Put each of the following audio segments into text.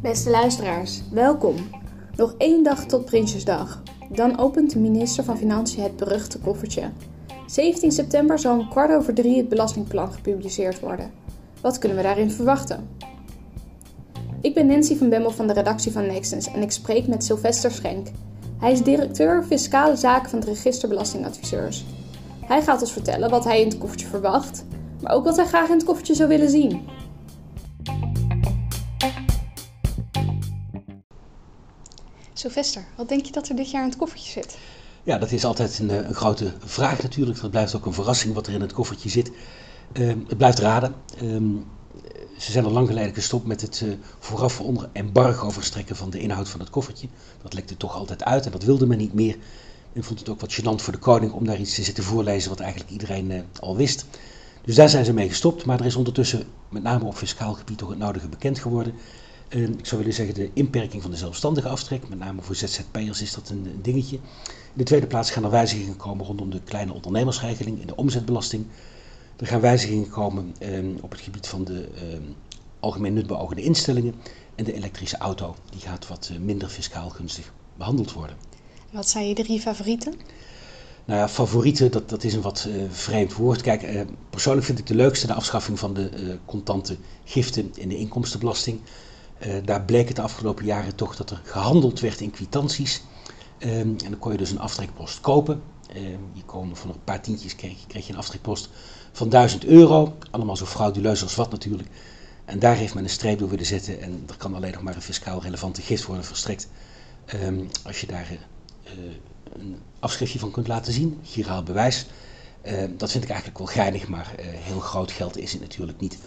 Beste luisteraars, welkom. Nog één dag tot Prinsjesdag. Dan opent de minister van Financiën het beruchte koffertje. 17 september zal om kwart over drie het belastingplan gepubliceerd worden. Wat kunnen we daarin verwachten? Ik ben Nancy van Bemmel van de redactie van Nextens en ik spreek met Sylvester Schenk. Hij is directeur fiscale zaken van het register belastingadviseurs. Hij gaat ons vertellen wat hij in het koffertje verwacht, maar ook wat hij graag in het koffertje zou willen zien. Sylvester, wat denk je dat er dit jaar in het koffertje zit? Ja, dat is altijd een, een grote vraag natuurlijk. Dat blijft ook een verrassing wat er in het koffertje zit. Uh, het blijft raden. Uh, ze zijn al lang geleden gestopt met het uh, vooraf onder embargo verstrekken van de inhoud van het koffertje. Dat lekte toch altijd uit en dat wilde men niet meer. Men vond het ook wat gênant voor de koning om daar iets te zitten voorlezen wat eigenlijk iedereen uh, al wist. Dus daar zijn ze mee gestopt, maar er is ondertussen met name op fiscaal gebied toch het nodige bekend geworden. Uh, ik zou willen zeggen de inperking van de zelfstandige aftrek, met name voor ZZP'ers is dat een, dingetje. In de tweede plaats gaan er wijzigingen komen rondom de kleine ondernemersregeling in de omzetbelasting. Er gaan wijzigingen komen um, op het gebied van de um, algemeen nutbeogende instellingen. En de elektrische auto, die gaat wat uh, minder fiscaal gunstig behandeld worden. Wat zijn je drie favorieten? Nou ja, favorieten, dat, dat is een wat uh, vreemd woord. Kijk, uh, persoonlijk vind ik de leukste de afschaffing van de uh, contante giften in de inkomstenbelasting. daar bleek het de afgelopen jaren toch dat er gehandeld werd in kwitanties. Um, en dan kon je dus een aftrekpost kopen. je kon voor een paar tientjes kreeg, kreeg je een aftrekpost van 1000 euro. Allemaal zo frauduleus als wat natuurlijk. En daar heeft men een streep door willen zetten. En er kan alleen nog maar een fiscaal relevante gift worden verstrekt. Um, als je daar een afschriftje van kunt laten zien, giraal bewijs. Uh, dat vind ik eigenlijk wel geinig, maar uh, heel groot geld is het natuurlijk niet.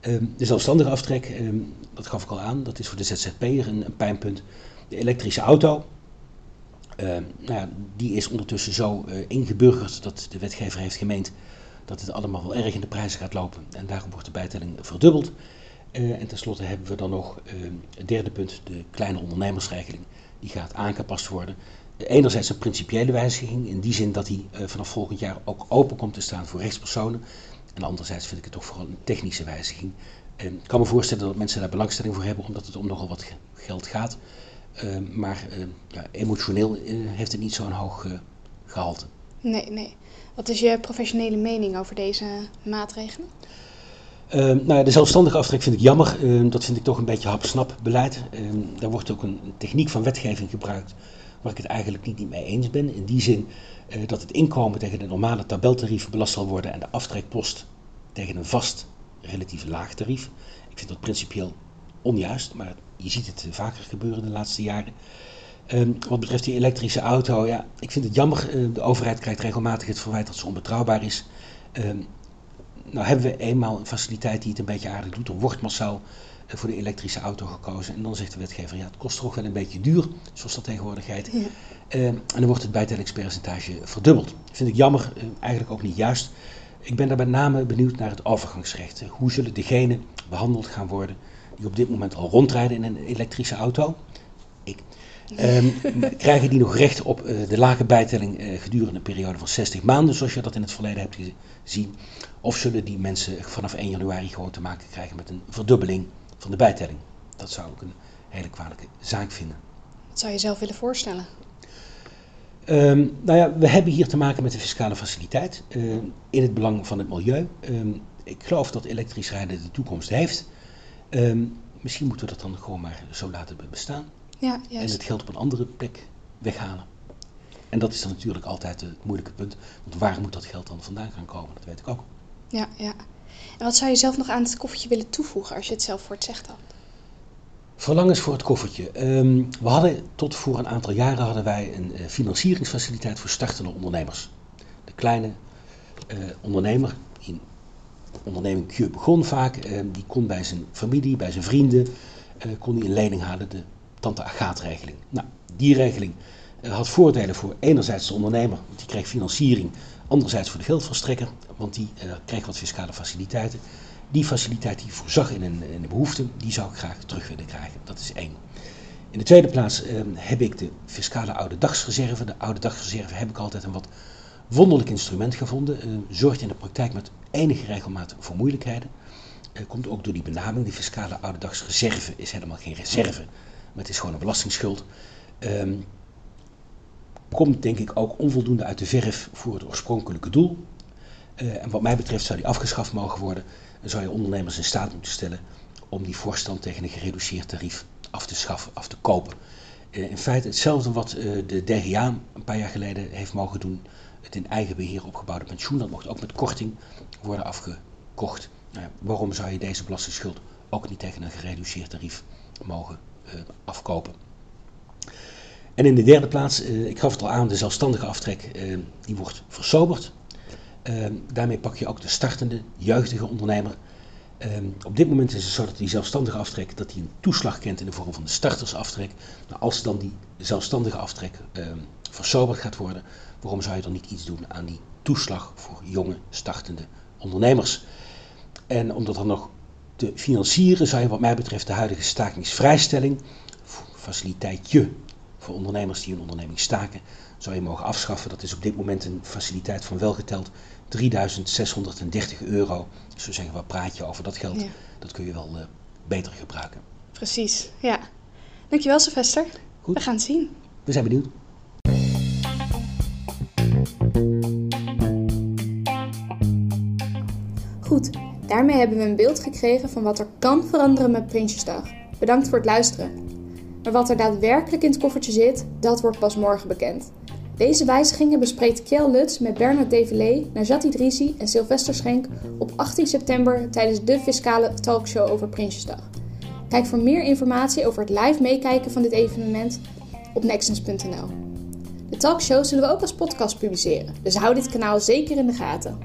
Um, de zelfstandige aftrek, um, dat gaf ik al aan, dat is voor de ZZP'er een, een pijnpunt. De elektrische auto, nou ja, die is ondertussen zo ingeburgerd dat de wetgever heeft gemeend dat het allemaal wel erg in de prijzen gaat lopen. En daarom wordt de bijtelling verdubbeld. Uh, en tenslotte hebben we dan nog het derde punt, de kleine ondernemersregeling. Die gaat aangepast worden. Enerzijds een principiële wijziging, in die zin dat die uh, vanaf volgend jaar ook open komt te staan voor rechtspersonen. En anderzijds vind ik het toch vooral een technische wijziging. ik kan me voorstellen dat mensen daar belangstelling voor hebben, omdat het om nogal wat geld gaat. maar ja, emotioneel heeft het niet zo'n hoog gehalte. Nee, nee. Wat is je professionele mening over deze maatregelen? Uh, nou ja, de zelfstandige aftrek vind ik jammer. Uh, dat vind ik toch een beetje hap-snap beleid. Uh, daar wordt ook een, techniek van wetgeving gebruikt waar ik het eigenlijk niet, niet mee eens ben. In die zin uh, dat het inkomen tegen de normale tabeltarief belast zal worden en de aftrekpost tegen een vast relatief laag tarief. Ik vind dat principieel onjuist, maar je ziet het vaker gebeuren de laatste jaren. Um, wat betreft die elektrische auto, ja, ik vind het jammer. Uh, de overheid krijgt regelmatig het verwijt dat ze onbetrouwbaar is. Um, nou hebben we eenmaal een faciliteit die het een beetje aardig doet. Er wordt massaal uh, voor de elektrische auto gekozen. En dan zegt de wetgever, ja, het kost toch wel een beetje duur, zoals dat tegenwoordig heet. Ja. Uh, en dan wordt het bijtellingspercentage verdubbeld. Dat vind ik jammer, uh, eigenlijk ook niet juist. Ik ben daar met name benieuwd naar het overgangsrecht. Hoe zullen degenen behandeld gaan worden die op dit moment al rondrijden in een elektrische auto? Ik. Um, krijgen die nog recht op uh, de lage bijtelling uh, gedurende een periode van 60 maanden, zoals je dat in het verleden hebt gezien? Of zullen die mensen vanaf 1 januari gewoon te maken krijgen met een verdubbeling van de bijtelling? Dat zou ik een hele kwalijke zaak vinden. Wat zou je zelf willen voorstellen? Um, nou ja, we hebben hier te maken met een fiscale faciliteit uh, in het belang van het milieu. Um, ik geloof dat elektrisch rijden de toekomst heeft. Misschien moeten we dat dan gewoon maar zo laten bestaan. Ja, en het geld op een andere plek weghalen. En dat is dan natuurlijk altijd het moeilijke punt. Want waar moet dat geld dan vandaan gaan komen? Dat weet ik ook. Ja, ja. En wat zou je zelf nog aan het koffertje willen toevoegen als je het zelf voor het zegt had? Verlangens voor het koffertje. Um, we hadden tot voor een aantal jaren hadden wij een uh, financieringsfaciliteit voor startende ondernemers. De kleine uh, ondernemer, die een onderneming begon vaak, uh, die kon bij zijn familie, bij zijn vrienden, kon hij een lening halen. De tante Agaat-regeling. Nou, die regeling uh, had voordelen voor enerzijds de ondernemer, want die kreeg financiering, anderzijds voor de geldverstrekker, want die uh, kreeg wat fiscale faciliteiten. Die faciliteit die voorzag in een, in behoefte, die zou ik graag terug willen krijgen. Dat is één. In de tweede plaats uh, heb ik de fiscale oude dagsreserve. De oude dagsreserve heb ik altijd een wat wonderlijk instrument gevonden. Uh, zorgt in de praktijk met enige regelmaat voor moeilijkheden. Uh, komt ook door die benaming. De fiscale ouderdagsreserve is helemaal geen reserve, maar het is gewoon een belastingsschuld. Um, komt denk ik ook onvoldoende uit de verf voor het oorspronkelijke doel. Uh, en wat mij betreft zou die afgeschaft mogen worden. En zou je ondernemers in staat moeten stellen om die voorstand tegen een gereduceerd tarief af te schaffen, af te kopen. Uh, in feite hetzelfde wat uh, de DGA een paar jaar geleden heeft mogen doen. Het in eigen beheer opgebouwde pensioen, dat mocht ook met korting worden afgekocht. Nou, waarom zou je deze belastingsschuld ook niet tegen een gereduceerd tarief mogen afkopen? En in de derde plaats, uh, ik gaf het al aan, de zelfstandige aftrek, uh, die wordt versoberd. Uh, daarmee pak je ook de startende, jeugdige ondernemer. op dit moment is het zo dat die zelfstandige aftrek dat die een toeslag kent in de vorm van de startersaftrek. Nou, als dan die zelfstandige aftrek versoberd gaat worden, waarom zou je dan niet iets doen aan die toeslag voor jonge, startende ondernemers? En om dat dan nog te financieren, zou je wat mij betreft de huidige stakingsvrijstelling, faciliteitje voor ondernemers die een onderneming staken, zou je mogen afschaffen. Dat is op dit moment een faciliteit van welgeteld 3630 euro. Dus we zeggen, waar praat je over dat geld? Dat kun je wel uh, beter gebruiken. Precies, ja. Dankjewel Sylvester. Goed. We gaan het zien. We zijn benieuwd. Daarmee hebben we een beeld gekregen van wat er kan veranderen met Prinsjesdag. Bedankt voor het luisteren. Maar wat er daadwerkelijk in het koffertje zit, dat wordt pas morgen bekend. Deze wijzigingen bespreekt Kjell Lutz met Bernard Develé, Najat Idrissi en Sylvester Schenk op 18 september tijdens de fiscale talkshow over Prinsjesdag. Kijk voor meer informatie over het live meekijken van dit evenement op nexus.nl. De talkshow zullen we ook als podcast publiceren, dus hou dit kanaal zeker in de gaten.